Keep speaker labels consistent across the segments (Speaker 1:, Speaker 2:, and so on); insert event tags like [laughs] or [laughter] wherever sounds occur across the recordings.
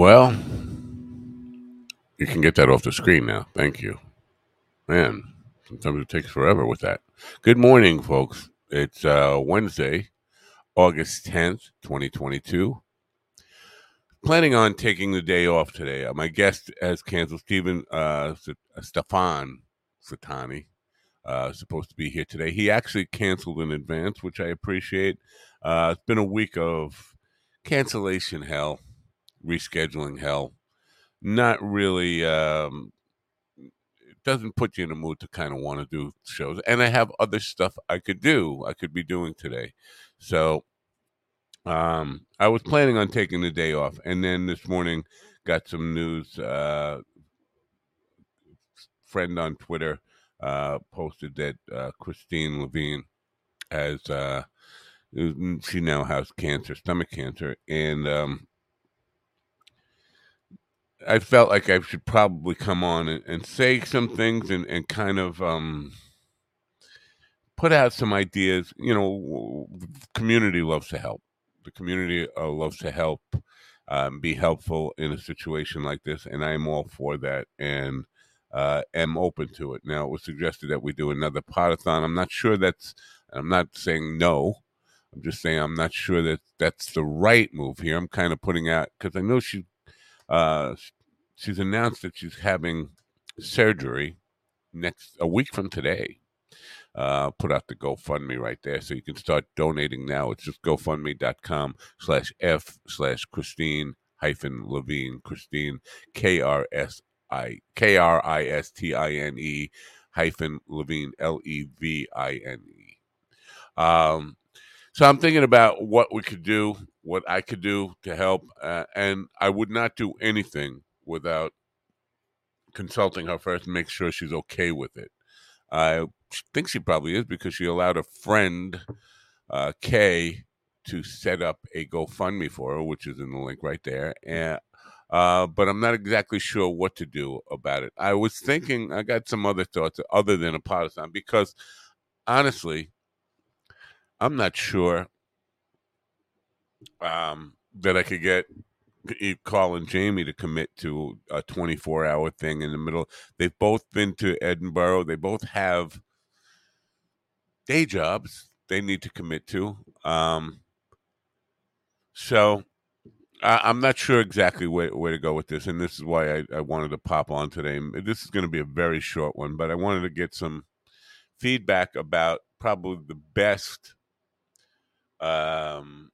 Speaker 1: Well, you can get that off the screen now. Thank you. Man, sometimes it takes forever with that. Good morning, folks. It's uh, Wednesday, August 10th, 2022. Planning on taking the day off today. Uh, my guest has canceled Stephen uh, Stefan Satani. Uh, supposed to be here today. He actually canceled in advance, which I appreciate. Uh, it's been a week of cancellation hell, rescheduling hell. Not really. Um, it doesn't put you in a mood to kind of want to do shows. And I have other stuff I could do. I could be doing today. So um, I was planning on taking the day off, and then this morning got some news. Uh, friend on Twitter uh, posted that uh, Kristine Levine has uh, she now has cancer, stomach cancer, and um, I felt like I should probably come on and, and say some things and, and kind of um, put out some ideas. You know, community loves to help. The community uh, loves to help, um, be helpful in a situation like this, and I am all for that. And uh, am open to it. Now, it was suggested that we do another podathon. I'm not sure that's. I'm not saying no. I'm just saying I'm not sure that that's the right move here. I'm kind of putting out because I know she, uh, she's announced that she's having surgery next a week from today. Uh, put out the GoFundMe right there, so you can start donating now. It's just GoFundMe.com slash F slash Kristine hyphen Levine Kristine K R S I K R I S T I N E hyphen Levine L E V I N E. Um, so I'm thinking about what we could do, what I could do to help, uh, and I would not do anything without consulting her first and make sure she's okay with it. I think she probably is because she allowed a friend, uh, Kay, to set up a GoFundMe for her, which is in the link right there. And uh, but I'm not exactly sure what to do about it. I was thinking, I got some other thoughts other than a partisan because honestly, I'm not sure um, that I could get Carl and Jamie to commit to a 24 hour thing in the middle. They've both been to Edinburgh. They both have day jobs they need to commit to. Um, so I, am not sure exactly where, where to go with this, and this is why I, I wanted to pop on today. This is going to be a very short one, but I wanted to get some feedback about probably the best um,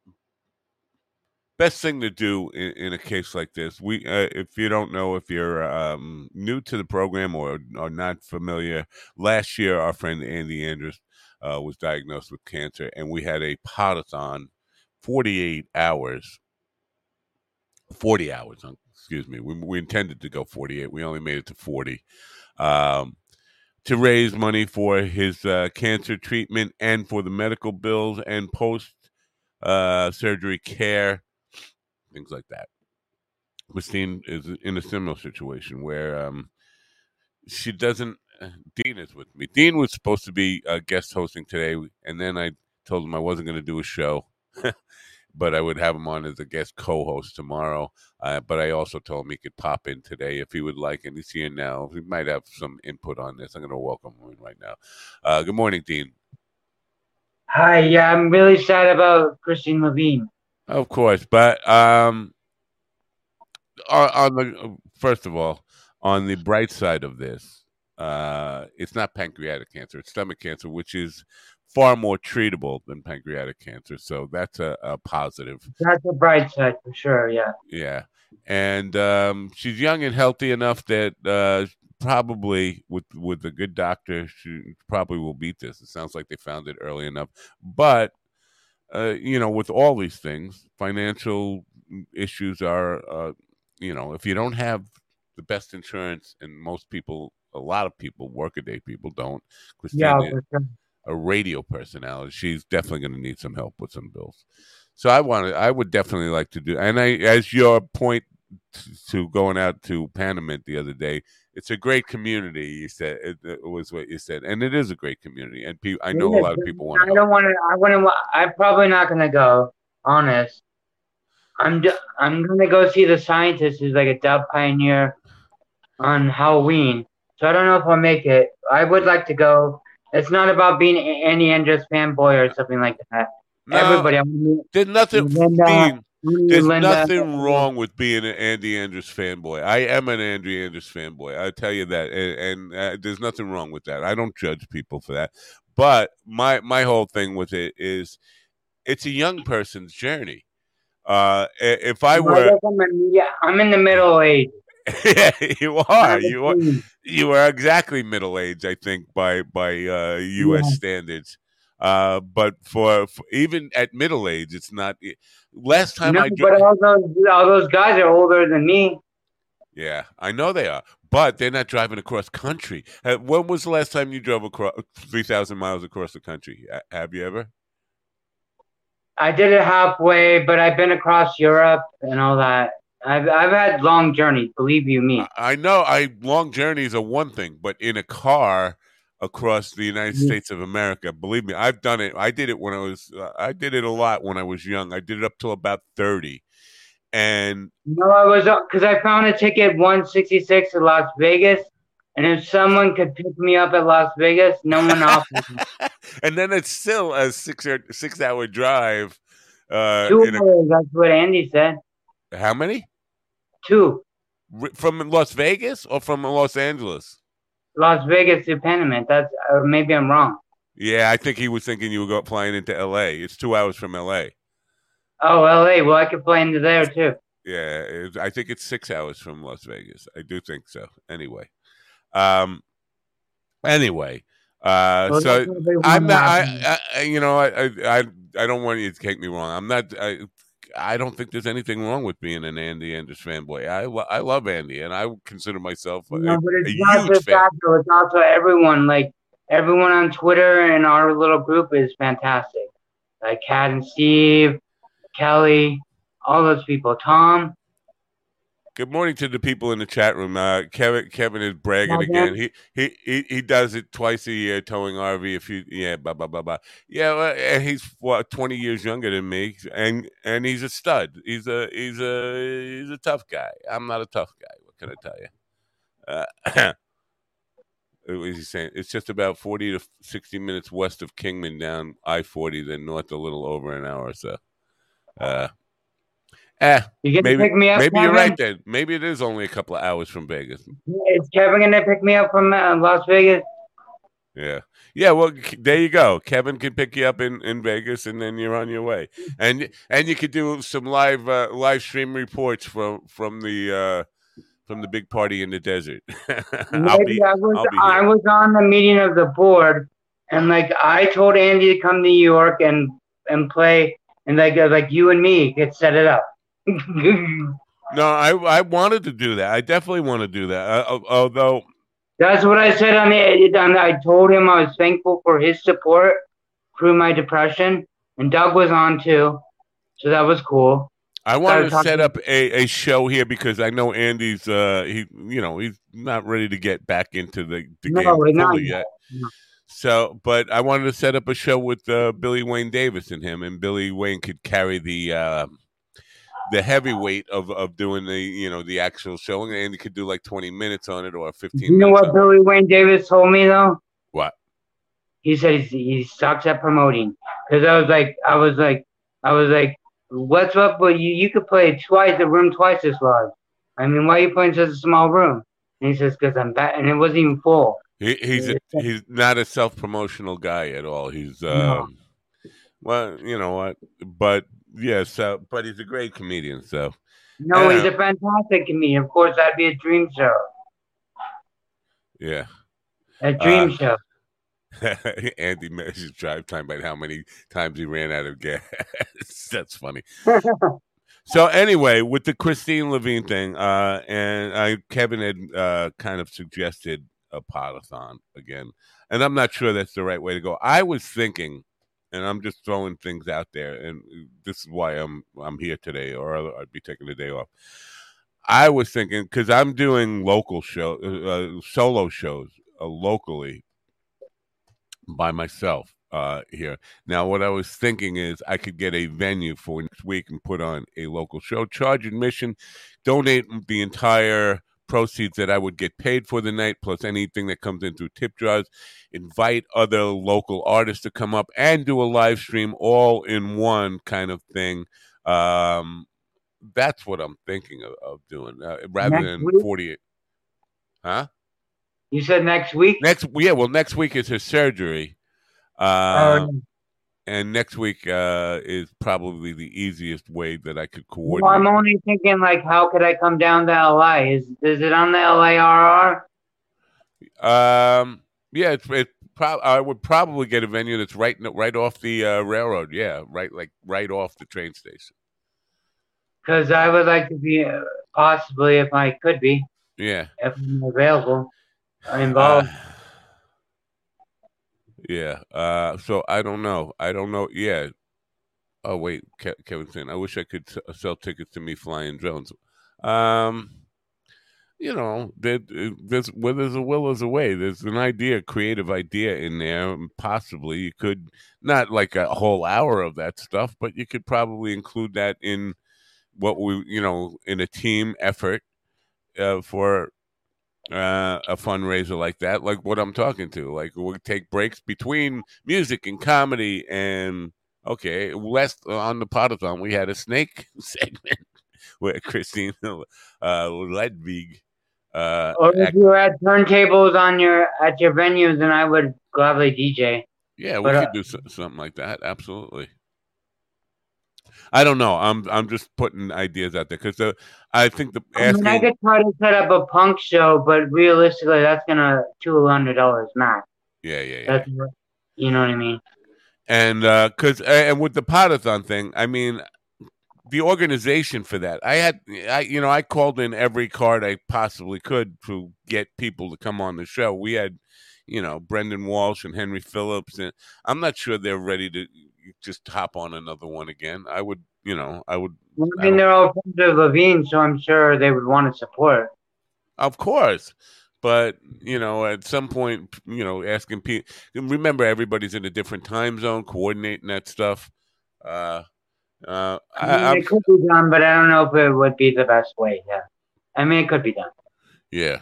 Speaker 1: best thing to do in, in, a case like this. We, uh, if you don't know, if you're um, new to the program or are not familiar, last year our friend Andy Andrews uh, was diagnosed with cancer, and we had a podathon, 48 hours 40 hours. Excuse me. We, we intended to go 48. We only made it to 40. Um, to raise money for his uh, cancer treatment and for the medical bills and post uh, surgery care, things like that. Kristine is in a similar situation where um, she doesn't. Uh, Dean is with me. Dean was supposed to be uh, guest hosting today, and then I told him I wasn't going to do a show. [laughs] but I would have him on as a guest co-host tomorrow. Uh, but I also told him he could pop in today if he would like, and he's here now. He might have some input on this. I'm going to welcome him in right now. Uh, good morning, Dean.
Speaker 2: Hi. Yeah, I'm really sad about Kristine Levine.
Speaker 1: Of course, but um, on, on the first of all, on the bright side of this, uh, it's not pancreatic cancer; it's stomach cancer, which is far more treatable than pancreatic cancer. So that's a, a positive.
Speaker 2: That's a bright side for sure. Yeah.
Speaker 1: Yeah. And um, she's young and healthy enough that uh, probably with with a good doctor, she probably will beat this. It sounds like they found it early enough. But uh, you know, with all these things, financial issues are, uh, you know, if you don't have the best insurance, and most people, a lot of people, workaday people don't. Christina,
Speaker 2: Yeah.
Speaker 1: A radio personality, she's definitely going to need some help with some bills. So I wanted, I would definitely like to do, and I, as your point to, to going out to Panamint the other day, it's a great community. You said it, it was what you said, and it is a great community, and pe- I know a lot of people want
Speaker 2: I don't want to. I wouldn't. I'm probably not gonna go. Honest. I'm. I'm gonna go see the scientist who's like a dub pioneer on Halloween. So I don't know if I'll make it. I would like to go. It's not about being a- Andy Andrews fanboy or something like that.
Speaker 1: No,
Speaker 2: Everybody. I'm
Speaker 1: there's nothing
Speaker 2: Linda,
Speaker 1: being
Speaker 2: I'm gonna meet
Speaker 1: There's
Speaker 2: Linda.
Speaker 1: nothing wrong with being an Andy Andrews fanboy. I am an Andy Andrews fanboy. I tell you that, and, and uh, there's nothing wrong with that. I don't judge people for that. But my my whole thing with it is, it's a young person's journey. Uh, if I were,
Speaker 2: yeah, I'm in the middle age. [laughs]
Speaker 1: yeah, you are, you are, you are exactly middle age, I think, by by uh, U.S.
Speaker 2: Yeah.
Speaker 1: standards. Uh, but for, for even at middle age, it's not. Last time
Speaker 2: No,
Speaker 1: I
Speaker 2: but all those all those guys are older than me.
Speaker 1: Yeah, I know they are, but they're not driving across country. Uh, When was the last time you drove across three thousand miles across the country? Have you ever?
Speaker 2: I did it halfway, but I've been across Europe and all that. I've I've had long journeys, believe you me.
Speaker 1: I- know. I long journeys are one thing, but in a car across the United
Speaker 2: Mhm.
Speaker 1: States of America, believe me, I've done it. I did it when I was. Uh, I did it a lot when I was young. I did it up till about thirty, and
Speaker 2: No, I was because I found a ticket 166 to Las Vegas, and if someone could pick me up at Las Vegas, no one offered me. [laughs]
Speaker 1: and then it's still a six or six hour drive. Uh,
Speaker 2: Two
Speaker 1: in a,
Speaker 2: that's what Andy said.
Speaker 1: how many
Speaker 2: Two.
Speaker 1: From Las Vegas or from Los Angeles?
Speaker 2: Las Vegas to Panama. That's uh, maybe I'm wrong.
Speaker 1: Yeah, I think he was thinking you were go, flying into L.A. It's two hours from L.A.
Speaker 2: Oh, L.A. Well, I could fly into there too.
Speaker 1: Yeah, it, I think it's six hours from Las Vegas. I do think so. Anyway, um, anyway, uh,
Speaker 2: Well,
Speaker 1: so
Speaker 2: that's what they
Speaker 1: I'm not. I. I, you know, I, I, I, I don't want you to take me wrong. I'm not. I, I don't think there's anything wrong with being an Andy Andrews fanboy. I, I love Andy, and I consider myself a,
Speaker 2: No, but
Speaker 1: a
Speaker 2: it's not
Speaker 1: huge
Speaker 2: just
Speaker 1: fan.
Speaker 2: that, though. It's also everyone. Like everyone on Twitter and our little group is fantastic. Like Kat and Steve, Kelly, all those people. Tom.
Speaker 1: Good morning to the people in the chat room. Uh, Kevin, Kevin is bragging again. He, he he he does it twice a year, towing RV. If you yeah, blah blah blah blah. Yeah, well, and he's what twenty years younger than me, and and he's a stud. He's a he's a he's a tough guy. I'm not a tough guy. What can I tell you? Uh, [coughs] what was he saying? It's just about forty to sixty minutes west of Kingman, down I forty, then north a little over an hour or so. Uh, eh,
Speaker 2: You gonna
Speaker 1: maybe
Speaker 2: pick me up?
Speaker 1: maybe you're right then. Maybe it is only a couple of hours from Vegas.
Speaker 2: Is Kevin gonna pick me up from uh, Las Vegas?
Speaker 1: Yeah, yeah. Well, there you go. Kevin can pick you up in, in Vegas, and then you're on your way. And and you could do some live uh, live stream reports from from the uh, from the big party in the desert. [laughs]
Speaker 2: Maybe
Speaker 1: be.
Speaker 2: I was I was on the meeting of the board, and like I told Andy to come to New York and and play, and like like you and me could set it up.
Speaker 1: No, I I wanted to do that. I definitely want to do that. Uh, although,
Speaker 2: That's what I said on the. On the I told him I was thankful for his support through my depression, and Doug was on too, so that was cool.
Speaker 1: I wanted to
Speaker 2: talking-
Speaker 1: set up a, a show here because I know Andy's uh he you know he's not ready to get back into the, the
Speaker 2: No,
Speaker 1: game fully
Speaker 2: yet.
Speaker 1: yet.
Speaker 2: No.
Speaker 1: So, but I wanted to set up a show with uh, Billy Wayne Davis and him, and Billy Wayne could carry the uh, the heavyweight of, of doing the you know the actual show, and Andy could do like twenty minutes on it or fifteen.
Speaker 2: You know what. Billy Wayne Davis told me though?
Speaker 1: What?
Speaker 2: He said he sucks at promoting. Because I was like, I was like, I was like, what's up? But you you could play twice the room twice as large. I mean, why are you playing such a small room? And he says, because I'm bad, and it wasn't even full.
Speaker 1: He, he's a, he's not a self promotional guy at all. He's um, well, you know what, but yeah, so but he's a great comedian. So
Speaker 2: No, he's a fantastic comedian. Of course, that'd be a dream show.
Speaker 1: yeah,
Speaker 2: A dream
Speaker 1: Uh,
Speaker 2: show. [laughs]
Speaker 1: Andy measures drive time by how many times he ran out of [laughs] gas. That's funny. [laughs] So anyway, with the Kristine Levine thing, uh, and I Kevin had uh, kind of suggested a podathon again, and I'm not sure that's the right way to go. I was thinking, and I'm just throwing things out there, and this is why I'm I'm here today, or I'd be taking the day off. I was thinking because I'm doing local show, uh, solo shows uh, locally by myself uh, here. Now, what I was thinking is I could get a venue for next week and put on a local show, charge admission, donate the entire proceeds that I would get paid for the night, plus anything that comes in through tip jars, invite other local artists to come up and do a live stream all in one kind of thing. Um, that's what I'm thinking of, of doing uh, rather
Speaker 2: Next
Speaker 1: than
Speaker 2: week?
Speaker 1: 48. Huh?
Speaker 2: You said next week?
Speaker 1: Next, yeah, well, next week is her surgery. Uh,
Speaker 2: Um,
Speaker 1: and next week uh, is probably the easiest way that I could
Speaker 2: well,
Speaker 1: coordinate.
Speaker 2: I'm only thinking like, how could I come down to LA? Is is it on the LARR?
Speaker 1: um, yeah, it's, it prob- I would probably get a venue that's right right off the uh, railroad. Yeah, right, like right off the train station.
Speaker 2: Because I would like to be uh, possibly, if I could be,
Speaker 1: Yeah,
Speaker 2: if I'm available, I'm involved.
Speaker 1: Uh, yeah. Uh, so I don't know. I don't know. Yeah. Oh wait, Ke- Kevin saying, I wish I could s- sell tickets to me flying drones. Um, you know, there, there's where there's a will, there's a way. There's an idea, creative idea in there. Possibly you could not like a whole hour of that stuff, but you could probably include that in what we, you know, in a team effort uh, for uh, a fundraiser like that, like what I'm talking to. Like we'll take breaks between music and comedy, and okay, last on the podathon we had a snake [laughs] segment where Christine uh, Ledvig. Uh,
Speaker 2: or if
Speaker 1: act-
Speaker 2: you had turntables on your at your venues, then I would gladly DJ.
Speaker 1: yeah, we
Speaker 2: but, uh,
Speaker 1: could do so- something like that. Absolutely. I don't know. I'm I'm just putting ideas out there because I think the
Speaker 2: I mean, I could try to set up a punk show, but realistically, that's gonna two hundred dollars max.
Speaker 1: Yeah, yeah, yeah.
Speaker 2: That's you know what I mean.
Speaker 1: and uh, because and with the podathon thing, I mean, the organization for that, I had, I you know, I called in every card I possibly could to get people to come on the show. We had, you know, Brendan Walsh and Henry Phillips, and I'm not sure they're ready to just hop on another one again. I would, you know, I would, I
Speaker 2: I mean,
Speaker 1: don't-
Speaker 2: they're all friends of Levine, so I'm sure they would want to support.
Speaker 1: of course. But you know, at some point, you know, asking people. Remember, everybody's in a different time zone, coordinating that stuff. Uh, uh,
Speaker 2: I
Speaker 1: I,
Speaker 2: mean,
Speaker 1: I'm
Speaker 2: it could be done, but I don't know if it would be the best way. Yeah, I mean, it could be done.
Speaker 1: Yeah.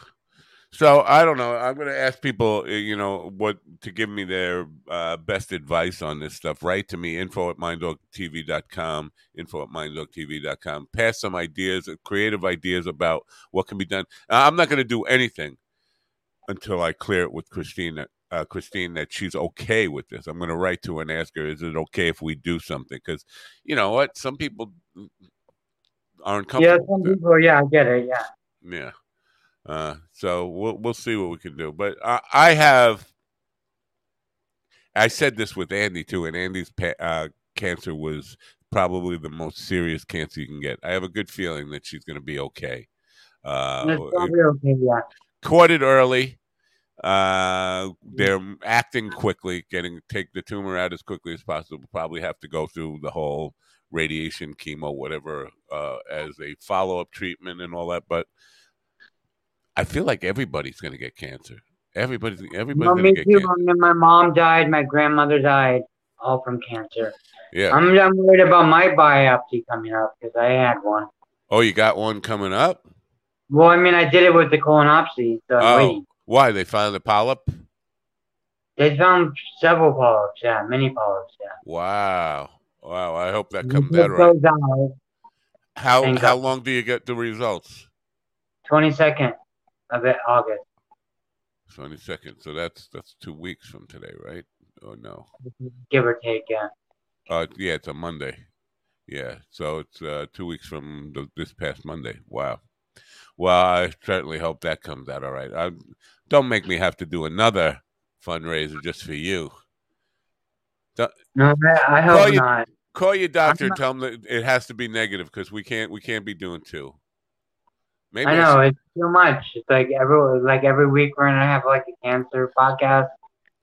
Speaker 1: So I don't know. I'm going to ask people, uh, you know, what to give me their uh, best advice on this stuff. Write to me, info at minddogtv.com, info at minddogtv.com. Pass some ideas, uh, creative ideas about what can be done. Uh, I'm not going to do anything until I clear it with Kristine, that- uh, Kristine, that she's okay with this. I'm going to write to her and ask her, is it okay if we do something? Because, you know what? Some people aren't
Speaker 2: Yeah, some people. Yeah, I get it. Yeah.
Speaker 1: Yeah. Uh, so we'll we'll see what we can do. But I, I have. I said this with Andy too, and Andy's pa- uh, cancer was probably the most serious cancer you can get. I have a good feeling that she's going to be okay. Uh,
Speaker 2: okay. Yeah.
Speaker 1: caught it early. Uh, they're acting quickly, getting take the tumor out as quickly as possible. Probably have to go through the whole radiation, chemo, whatever, uh, as a follow up treatment and all that. But I feel like everybody's going to get cancer. Everybody's everybody's
Speaker 2: Well,
Speaker 1: going to get
Speaker 2: too.
Speaker 1: cancer.
Speaker 2: My mom died. My grandmother died, all from cancer.
Speaker 1: Yeah.
Speaker 2: I'm, I'm worried about my biopsy coming up because I had one.
Speaker 1: Oh, you got one coming up?
Speaker 2: Well, I mean, I did it with the colonoscopy, so
Speaker 1: Oh,
Speaker 2: waiting.
Speaker 1: why they found the polyp?
Speaker 2: They found several polyps. Yeah, many polyps. Yeah.
Speaker 1: Wow, wow! I hope that comes out right.
Speaker 2: out
Speaker 1: How
Speaker 2: Thank
Speaker 1: how
Speaker 2: God.
Speaker 1: long do you get the results?
Speaker 2: 22nd of it, August.
Speaker 1: Twenty second. So that's that's two weeks from today, right? Oh no.
Speaker 2: give or take. Yeah.
Speaker 1: Uh, yeah, it's a Monday. Yeah, so it's uh, two weeks from the, this past Monday. Wow. Well, I certainly hope that comes out all right. I, don't make me have to do another fundraiser just for you.
Speaker 2: No, I, I
Speaker 1: Call
Speaker 2: hope
Speaker 1: you-
Speaker 2: not.
Speaker 1: Call your doctor and tell him that it has to be negative because we can't we can't be doing two. Maybe
Speaker 2: I know it's too much. It's like every like every week we're gonna have like a cancer podcast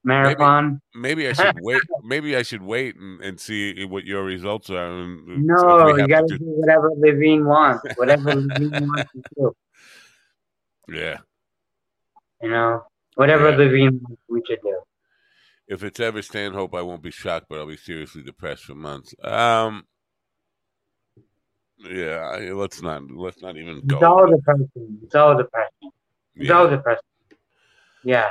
Speaker 2: marathon.
Speaker 1: Maybe I should wait. [laughs] Maybe I should wait and, and see what your results are. And,
Speaker 2: No, you gotta
Speaker 1: to
Speaker 2: do whatever Levine wants. Whatever [laughs] Levine wants to do.
Speaker 1: do- yeah.
Speaker 2: You know, whatever
Speaker 1: Yeah.
Speaker 2: Levine wants, we should do.
Speaker 1: If it's ever Stanhope, I won't be shocked, but I'll be seriously depressed for months. Um. Yeah, I- let's not let's not even go.
Speaker 2: It's all depressing. It's all depressing. It's
Speaker 1: Yeah.
Speaker 2: all depressing. Yeah.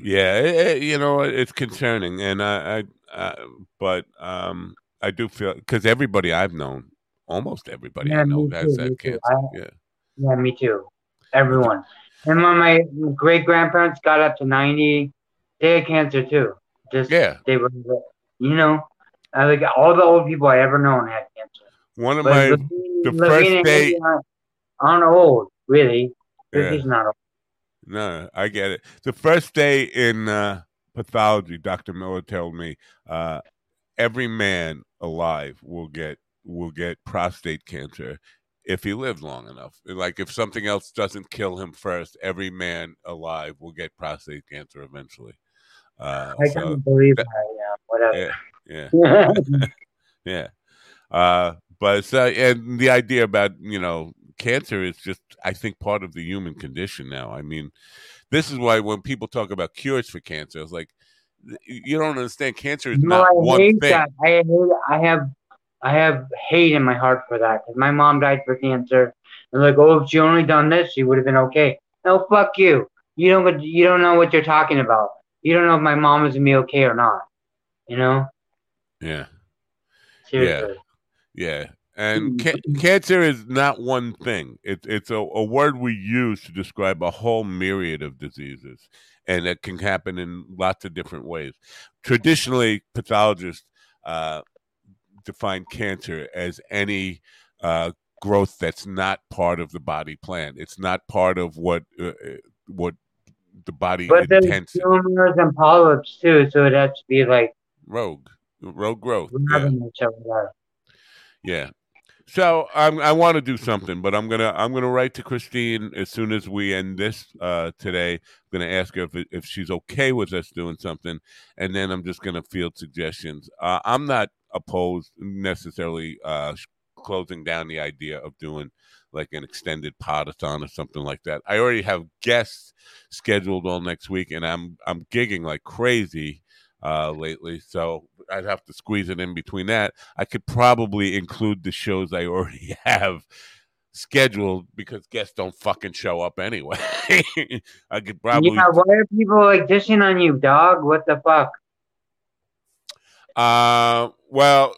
Speaker 1: yeah, it, it- you know, it's concerning, and I, I, I but um, I do feel because everybody I've known, almost everybody I know has
Speaker 2: too,
Speaker 1: that cancer.
Speaker 2: I-
Speaker 1: yeah,
Speaker 2: Yeah, me too. Everyone. And when my great grandparents got up to ninety, they had cancer too. Just
Speaker 1: yeah.
Speaker 2: they were, you know, I like all the old people I ever known had cancer.
Speaker 1: One of
Speaker 2: But
Speaker 1: my
Speaker 2: Levine-
Speaker 1: the
Speaker 2: Levine
Speaker 1: first day-
Speaker 2: aren't, old, really.
Speaker 1: Yeah.
Speaker 2: He's not old.
Speaker 1: No, I get it. The first day in uh, pathology, Dr. Miller told me uh, every man alive will get will get prostate cancer if he lives long enough. Like if something else doesn't kill him first, every man alive will get prostate cancer eventually. Uh,
Speaker 2: I
Speaker 1: so,
Speaker 2: can't believe
Speaker 1: that-
Speaker 2: that. Yeah,
Speaker 1: yeah,
Speaker 2: whatever.
Speaker 1: yeah. yeah. [laughs] [laughs] Uh, but uh, and the idea about you know cancer is just I think part of the human condition now. I mean, this is why when people talk about cures for cancer, it's like you don't understand. Cancer is
Speaker 2: no,
Speaker 1: not
Speaker 2: I
Speaker 1: one
Speaker 2: hate
Speaker 1: thing.
Speaker 2: that. I hate. I have. I have hate in my heart for that because my mom died for cancer. And like, oh, if she only done this, she would have been okay. No, fuck you. You don't. You don't know what you're talking about. You don't know if my mom is gonna be okay or not. You know,
Speaker 1: Yeah,
Speaker 2: seriously.
Speaker 1: yeah. Yeah,
Speaker 2: and
Speaker 1: ca- cancer is not one thing. It's it's a, a word we use to describe a whole myriad of diseases, and it can happen in lots of different ways. Traditionally, pathologists uh, define cancer as any uh, growth that's not part of the body plan. It's not part of what uh, uh, what the body
Speaker 2: But there's
Speaker 1: intends. to-
Speaker 2: tumors and polyps too, so it has to be like
Speaker 1: Rogue, rogue growth. Yeah. Yeah. So I'm, I want to do something, but I'm gonna I'm gonna write to Kristine as soon as we end this uh, today. I'm gonna ask her if if she's okay with us doing something, and then I'm just gonna field suggestions. Uh, I'm not opposed necessarily uh, closing down the idea of doing like an extended podathon or something like that. I already have guests scheduled all next week, and I'm I'm gigging like crazy uh, lately, so I'd have to squeeze it in between that. I could probably include the shows I already [laughs] have scheduled because guests don't fucking show up anyway. [laughs] I could probably
Speaker 2: Yeah, why are people like dishing on you, dog? What the fuck?
Speaker 1: uh well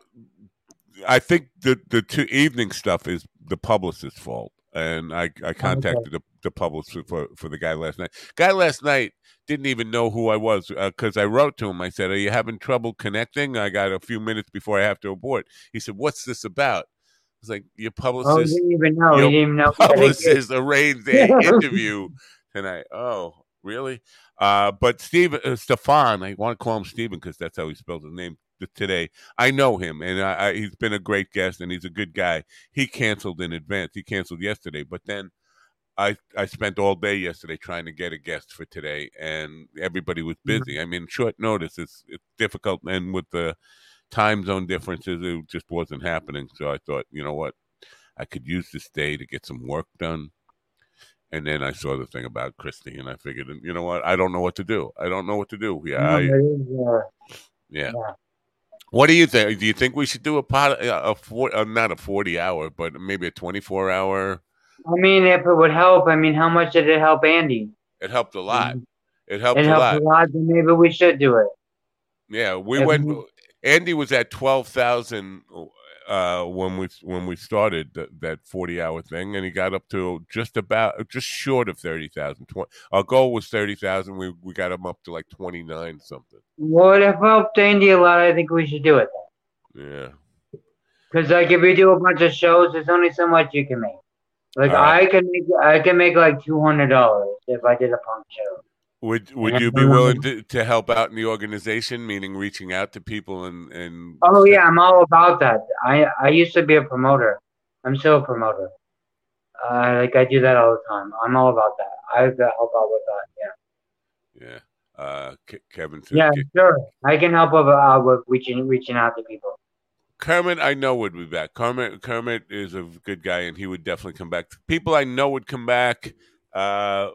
Speaker 1: I think the the two evening stuff is the publicist's fault. And I, I contacted the, the publicist for, for the guy last night. Guy last night didn't even know who I was because I wrote to him. I said, Are you having trouble connecting? I got a few minutes before I have to abort. He said, What's this about? I was like, Your publicist,
Speaker 2: Oh, he didn't even know. He
Speaker 1: Yo,
Speaker 2: didn't even know. [laughs] what it is.
Speaker 1: publicist arranged a [laughs] interview tonight. Oh, really? Uh, but Steve, uh, Stefan, I want to call him Steven because that's how he spells his name today. I know him, and I, I, he's been a great guest, and he's a good guy. He canceled in advance. He canceled yesterday, but then I I spent all day yesterday trying to get a guest for today, and everybody was busy. I mean, short notice. It's it's difficult, and with the time zone differences, it just wasn't happening. So I thought, you know what, I could use this day to get some work done. And then I saw the thing about Christy, and I figured, you know what, I don't know what to do. I don't know what to do. Yeah, I,
Speaker 2: uh,
Speaker 1: yeah.
Speaker 2: Yeah.
Speaker 1: What do you think? Do you think we should do a pot, a, a four, uh, not a forty hour, but maybe a twenty four hour?
Speaker 2: I mean, if it would help, I mean, how much did it help Andy?
Speaker 1: It helped a lot. It helped
Speaker 2: It
Speaker 1: a lot.
Speaker 2: a lot, then maybe we should do it.
Speaker 1: Yeah, we
Speaker 2: If
Speaker 1: went.
Speaker 2: we-
Speaker 1: Andy was at twelve thousand uh, when we when we started th- that forty hour thing, and he got up to just about just short of thirty thousand. Our goal was thirty thousand. We we got him up to like twenty nine something.
Speaker 2: Well, it helped Andy a lot. I think we should do it.
Speaker 1: Yeah.
Speaker 2: Because like if you do a bunch of shows, there's only so much you can make. Like
Speaker 1: Uh,
Speaker 2: I can make I can make like two hundred dollars if I did a punk show.
Speaker 1: Would would you be willing to, to help out in the organization, meaning reaching out to people and and
Speaker 2: Oh yeah, I'm all about that. I I used to be a promoter. I'm still a promoter. Uh, like I do that all the time. I'm all about that. I help out with that. Yeah.
Speaker 1: yeah. Uh, Ke- Kevin
Speaker 2: Yeah,
Speaker 1: "Ke-
Speaker 2: sure. I can help out uh, with reaching reaching out to people.
Speaker 1: Kermit, I know would be back. Kermit Kermit is a good guy, and he would definitely come back. People I know would come back. Uh,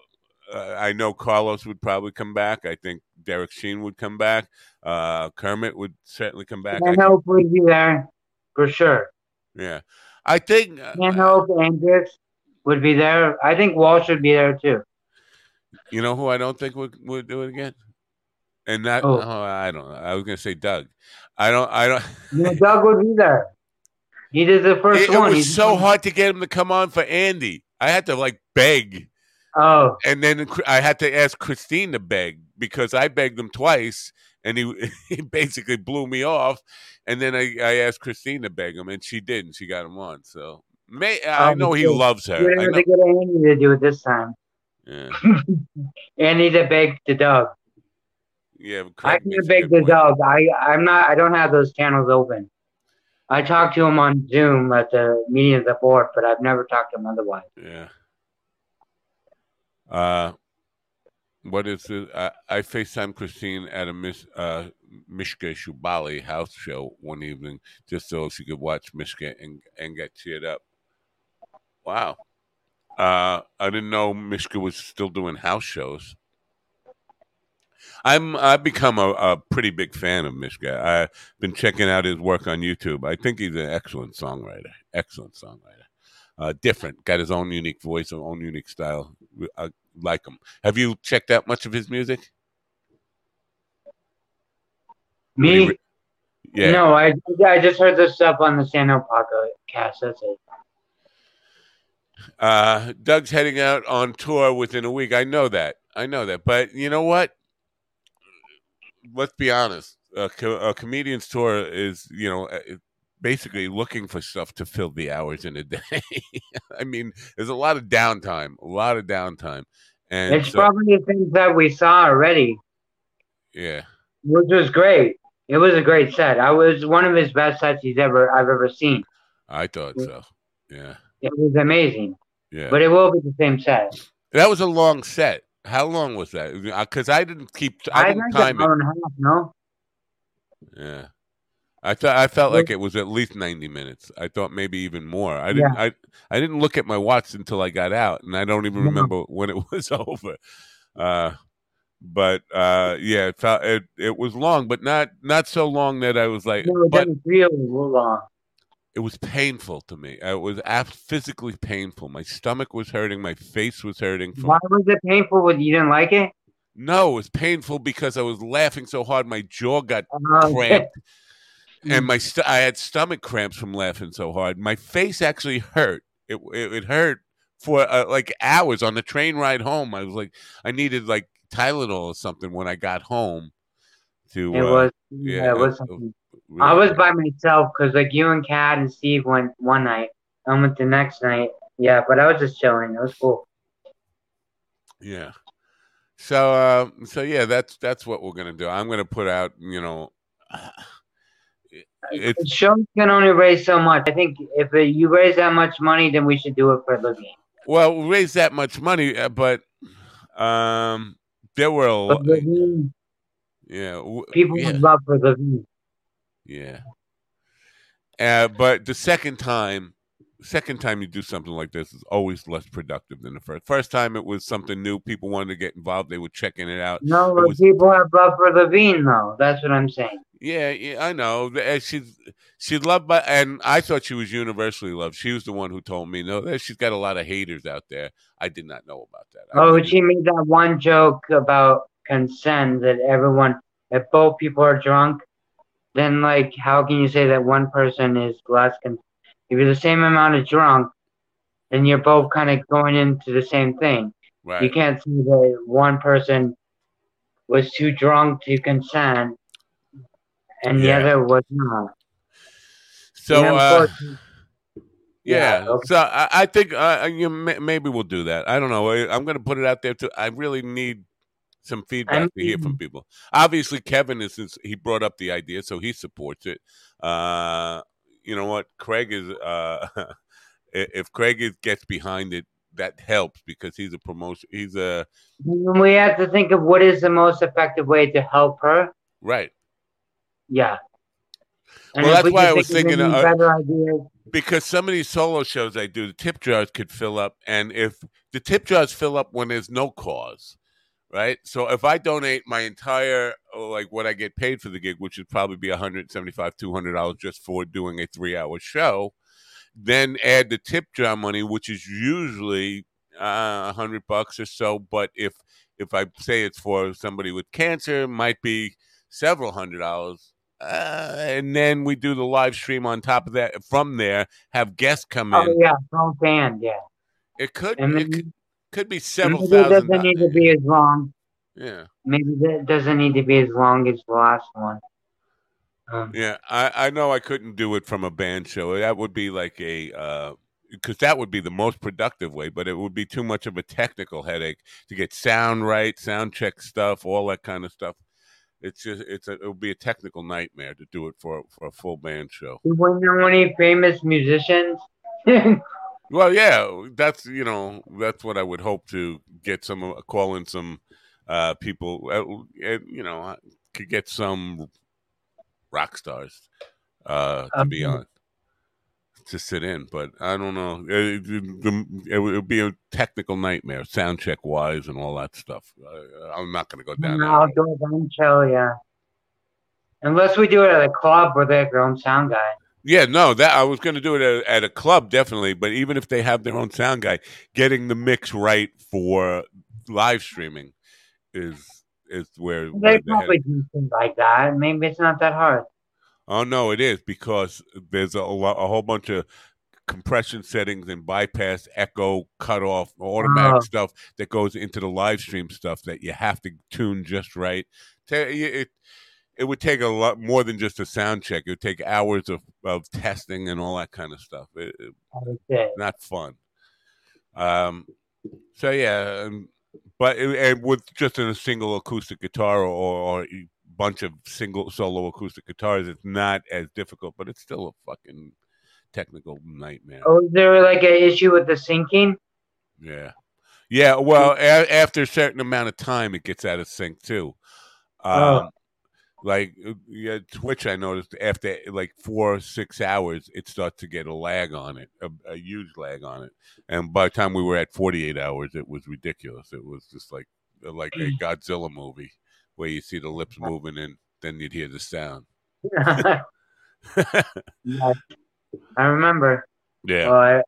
Speaker 1: uh, I know Carlos would probably come back. I think Derek Sheen would come back. Uh, Kermit would certainly come back. I
Speaker 2: And Hope would be there for sure.
Speaker 1: yeah, I think. uh,
Speaker 2: And Hope and would be there. I think Walsh would be there too.
Speaker 1: You know who I don't think would would do it again, and that
Speaker 2: Oh.
Speaker 1: oh, I don't know. I was gonna say Doug. I don't. I don't.
Speaker 2: You know, Doug would be there. He did the first
Speaker 1: It, it was
Speaker 2: He's-
Speaker 1: so hard to get him to come on for Andy. I had to like beg,
Speaker 2: Oh,
Speaker 1: and then I had to ask Kristine to beg because I begged him twice, and he [laughs] he basically blew me off. And then I, I asked Kristine to beg him, and she didn't. she got him on. So may I
Speaker 2: Oh,
Speaker 1: know he loves her.
Speaker 2: you
Speaker 1: I
Speaker 2: have
Speaker 1: know,
Speaker 2: to get Andy to do it this time.
Speaker 1: yeah, [laughs]
Speaker 2: Andy to beg the dog.
Speaker 1: yeah.
Speaker 2: I can beg the
Speaker 1: point.
Speaker 2: Doug. I I'm not. I don't have those channels open. I talked to him on Zoom at the meeting of the board, but I've never talked to him otherwise.
Speaker 1: Yeah. Uh, what is it? I, I FaceTime Kristine at a Miss uh, Mishka Shubaly house show one evening just so she could watch Mishka and, and get cheered up. Wow. Uh, I didn't know Mishka was still doing house shows. I'm I've become a, a pretty big fan of Mishka. I've been checking out his work on YouTube. I think he's an excellent songwriter. Excellent songwriter. Uh, different, got his own unique voice, his own unique style. I like him. Have you checked out much of his music? What do you
Speaker 2: Me?
Speaker 1: re- Yeah.
Speaker 2: No, I I just heard this stuff on the San podcast. That's it.
Speaker 1: Uh, Doug's heading out on tour within a week. I know that. I know that. But you know what? Let's be honest. A, co- a comedian's tour is, you know, basically looking for stuff to fill the hours in a [laughs] day. I mean, there's a lot of downtime, a lot of downtime. And
Speaker 2: It's
Speaker 1: so-
Speaker 2: probably the things that we saw already,
Speaker 1: yeah,
Speaker 2: which was great. It was a great set. I was one of his best sets he's ever I've ever seen.
Speaker 1: I thought so. Yeah,
Speaker 2: It was amazing.
Speaker 1: yeah.
Speaker 2: But it will be the same set.
Speaker 1: that was a long set. How long was that? Because I didn't keep. I
Speaker 2: I
Speaker 1: didn't
Speaker 2: think
Speaker 1: time
Speaker 2: an
Speaker 1: it.
Speaker 2: hour and a half, no?
Speaker 1: Yeah. I thought I felt like it was at least ninety minutes. I thought maybe even more. I didn't I I didn't look at my watch until I got out and I don't even remember when it [laughs] was over. Uh but uh yeah, it felt it, it was long, but not not so long that I was like
Speaker 2: No, it
Speaker 1: but
Speaker 2: didn't feel long.
Speaker 1: it was painful to me. It was physically painful. My stomach was hurting, my face was hurting from
Speaker 2: Why was it painful? When you didn't like it?
Speaker 1: No, it was painful because I was laughing so hard my jaw got
Speaker 2: Oh,
Speaker 1: cramped.
Speaker 2: Mm.
Speaker 1: and my st- I had stomach cramps from laughing so hard. My face actually hurt. It it, it hurt for uh, like hours on the train ride home. I was like, I needed like Tylenol or something when I got home. To
Speaker 2: It
Speaker 1: uh,
Speaker 2: was.
Speaker 1: yeah,
Speaker 2: Yeah, it was.
Speaker 1: uh, really-
Speaker 2: I was by myself because like you and Kat and Steve went one night. I went the next night. Yeah, but I was just chilling. It was cool.
Speaker 1: yeah. So uh, so yeah, that's that's what we're gonna do. I'm gonna put out, you know. It's
Speaker 2: The show can only raise so much. I think if it, you raise that much money, then we should do it for Levine.
Speaker 1: well, we raised that much money, uh, but um, there were a lot. Yeah, w-
Speaker 2: people
Speaker 1: yeah.
Speaker 2: would love for the.
Speaker 1: Yeah. Uh, but the second time, second time you do something like this is always less productive than the first. First time it was something new. People wanted to get involved. They were checking it out.
Speaker 2: No,
Speaker 1: It was-
Speaker 2: people have love for Levine though. That's what I'm saying.
Speaker 1: Yeah, yeah, I know. She's she's loved by, and I thought she was universally loved. She was the one who told me, no, she's got a lot of haters out there. I did not know about that.
Speaker 2: Oh, she made that one joke about consent that everyone, if both people are drunk, then like how can you say that one person is less? Con- if you're the same amount of drunk, then you're both kind of going into the same thing.
Speaker 1: Right.
Speaker 2: You can't say that one person was too drunk to consent and the
Speaker 1: Yeah.
Speaker 2: other was not.
Speaker 1: so,
Speaker 2: Yeah,
Speaker 1: uh, yeah.
Speaker 2: Yeah, okay.
Speaker 1: So I, I think uh, you may- maybe we'll do that. I don't know. I, I'm going to put it out there too. I really need some feedback to hear from people. Obviously, Kevin is since he brought up the idea, so he supports it. Uh, you know what? Craig is. Uh, [laughs] if Craig is, gets behind it, that helps because he's a promotion. He's a
Speaker 2: we have to think of what is the most effective way to help her.
Speaker 1: right.
Speaker 2: Yeah. And
Speaker 1: Well, that's why I was thinking, uh,
Speaker 2: better ideas.
Speaker 1: because some of these solo shows I do, the tip jars could fill up, and if the tip jars fill up when there's no cause, right? So if I donate my entire, oh, like what I get paid for the gig, which would probably be 175 200 dollars just for doing a three hour show, then add the tip jar money, which is usually uh, a hundred bucks or so. But if if I say it's for somebody with cancer, it might be several hundred dollars. Uh, and then we do the live stream on top of that. From there, have guests come in.
Speaker 2: Oh yeah, phone band, yeah.
Speaker 1: It could
Speaker 2: And
Speaker 1: it could, could be several
Speaker 2: maybe it doesn't need to be as long.
Speaker 1: Yeah,
Speaker 2: Maybe it doesn't need to be as long as the last one. Um,
Speaker 1: yeah. I I know I couldn't do it from a band show. That would be like a. because that would be the most productive way, but it would be too much of a technical headache to get sound right, sound check stuff, all that kind of stuff. It's just it's a, it would be a technical nightmare to do it for for a full band show.
Speaker 2: wouldn't know any famous musicians? [laughs]
Speaker 1: Well, yeah, that's you know that's what I would hope to get some call in some uh, people. Uh, you know, I could get some rock stars uh, to be
Speaker 2: Um,
Speaker 1: on to sit in, but I don't know. It, it, it would be a technical nightmare, sound check wise, and all that stuff. Uh, I'm not going to go down
Speaker 2: An
Speaker 1: that. road.
Speaker 2: outdoor band show, yeah. Unless we do it at a club where they have their own sound guy.
Speaker 1: Yeah, no, that I was going to do it at, at a club definitely, but even if they have their own sound guy, getting the mix right for live streaming is is where, where
Speaker 2: They
Speaker 1: the head-
Speaker 2: probably do things like that. Maybe it's not that hard.
Speaker 1: Oh no, it is because there's a, a whole bunch of compression settings and bypass, echo, cutoff, automatic
Speaker 2: Oh.
Speaker 1: stuff that goes into the live stream stuff that you have to tune just right. It it would take a lot more than just a sound check. It would take hours of, of testing and all that kind of stuff. It, it-
Speaker 2: That's
Speaker 1: not fun. Um, so yeah, um, but it, and with just a single acoustic guitar or, or bunch of single solo acoustic guitars, it's not as difficult, but it's still a fucking technical nightmare.
Speaker 2: Oh, is there like an issue with the syncing?
Speaker 1: Yeah, yeah. Well, a- after a certain amount of time, it gets out of sync too. Um,
Speaker 2: Oh.
Speaker 1: Like uh, yeah, Twitch, I noticed after like four or six hours, it starts to get a lag on it, a, a huge lag on it. And by the time we were at forty-eight hours, it was ridiculous. It was just like like a Godzilla movie where you see the lips moving and then you'd hear the sound.
Speaker 2: Yes. [laughs] [laughs] I remember.
Speaker 1: yeah.
Speaker 2: Oh, I,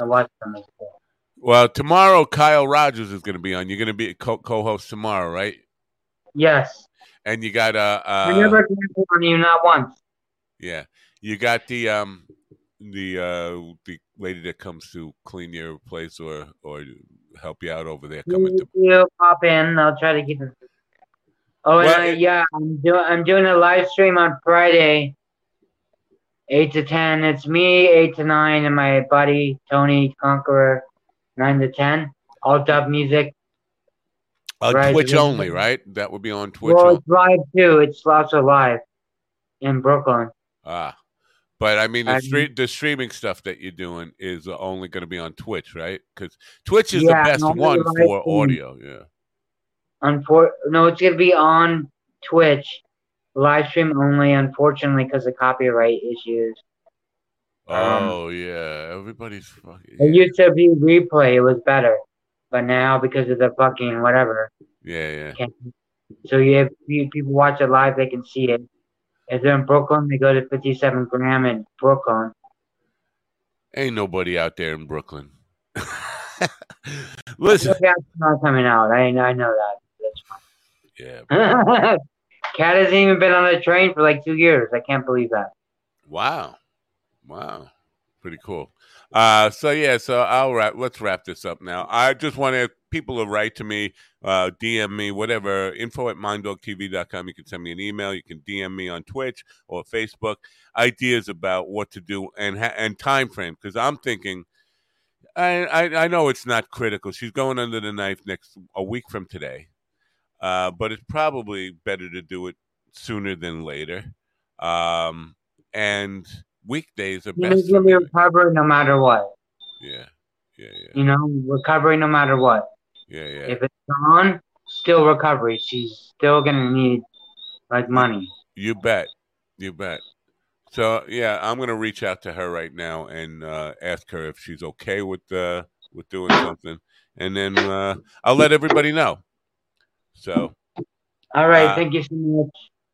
Speaker 2: I watched them. well.
Speaker 1: Well, tomorrow Kyle Rogers is going to be on. You're going to be a co- co-host tomorrow, right?
Speaker 2: Yes.
Speaker 1: And you got uh,
Speaker 2: I
Speaker 1: uh
Speaker 2: never canceled on you, not once.
Speaker 1: Yeah, you got the um the uh the lady that comes to clean your place or or help you out over there coming to.
Speaker 2: You pop in. I'll try to keep it. Oh, and I, yeah, I'm doing. I'm doing a live stream on Friday, eight to ten. It's me, eight to nine, and my buddy Tony Conqueror, nine to ten. All dub music.
Speaker 1: Uh,
Speaker 2: Right,
Speaker 1: Twitch only, right? That would be on Twitch.
Speaker 2: well, it's live too. It's also live in Brooklyn.
Speaker 1: ah, but I mean the
Speaker 2: I-
Speaker 1: stre- the streaming stuff that you're doing is only going to be on Twitch, right? Because Twitch is
Speaker 2: Yeah,
Speaker 1: the best one for
Speaker 2: stream.
Speaker 1: audio. Yeah.
Speaker 2: Unfor- no, it's gonna be on Twitch, live stream only. Unfortunately, because of copyright issues. Um,
Speaker 1: Oh yeah, everybody's fucking.
Speaker 2: It used to be replay. It was better, but now because of the fucking whatever,
Speaker 1: Yeah, yeah.
Speaker 2: So you have you, people watch it live, they can see it. If they're in Brooklyn, they go to 57 Gram in Brooklyn.
Speaker 1: Ain't nobody out there in Brooklyn. [laughs] Listen,
Speaker 2: not coming out. I I know that.
Speaker 1: Yeah, [laughs]
Speaker 2: Cat hasn't even been on a train for like two years. I can't believe that.
Speaker 1: Wow. Wow. Pretty cool. Uh, so yeah, so I'll wrap. Let's wrap this up now. I just want people to write to me, uh, DM me, whatever. Info at minddogtv.com. You can send me an email. You can DM me on Twitch or Facebook. Ideas about what to do and ha- and time frame because I'm thinking. I, I I know it's not critical. She's going under the knife next a week from today, uh, but it's probably better to do it sooner than later. Um, and weekdays are best.
Speaker 2: Gonna be no matter what.
Speaker 1: Yeah, yeah, yeah.
Speaker 2: You know, recovery no matter what.
Speaker 1: Yeah, yeah.
Speaker 2: If it's gone, still recovery. She's still gonna need like money.
Speaker 1: You bet. You bet. So yeah, I'm gonna reach out to her right now and uh, ask her if she's okay with uh, with doing something, and then uh, I'll let everybody know. So.
Speaker 2: All right.
Speaker 1: Uh,
Speaker 2: thank you so much.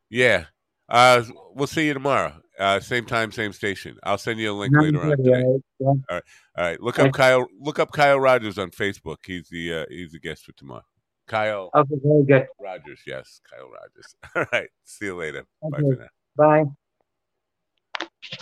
Speaker 1: Yeah. Uh, we'll see you tomorrow. Uh, same time, same station. I'll send you a link later on today. All right. Look up Kyle. Look up Kyle Rogers on Facebook. He's the uh, he's the guest for tomorrow. Kyle.
Speaker 2: Okay. Very good.
Speaker 1: Rogers. Yes, Kyle Rogers. [laughs] All right. See you later.
Speaker 2: Okay.
Speaker 1: Bye.
Speaker 2: Bye.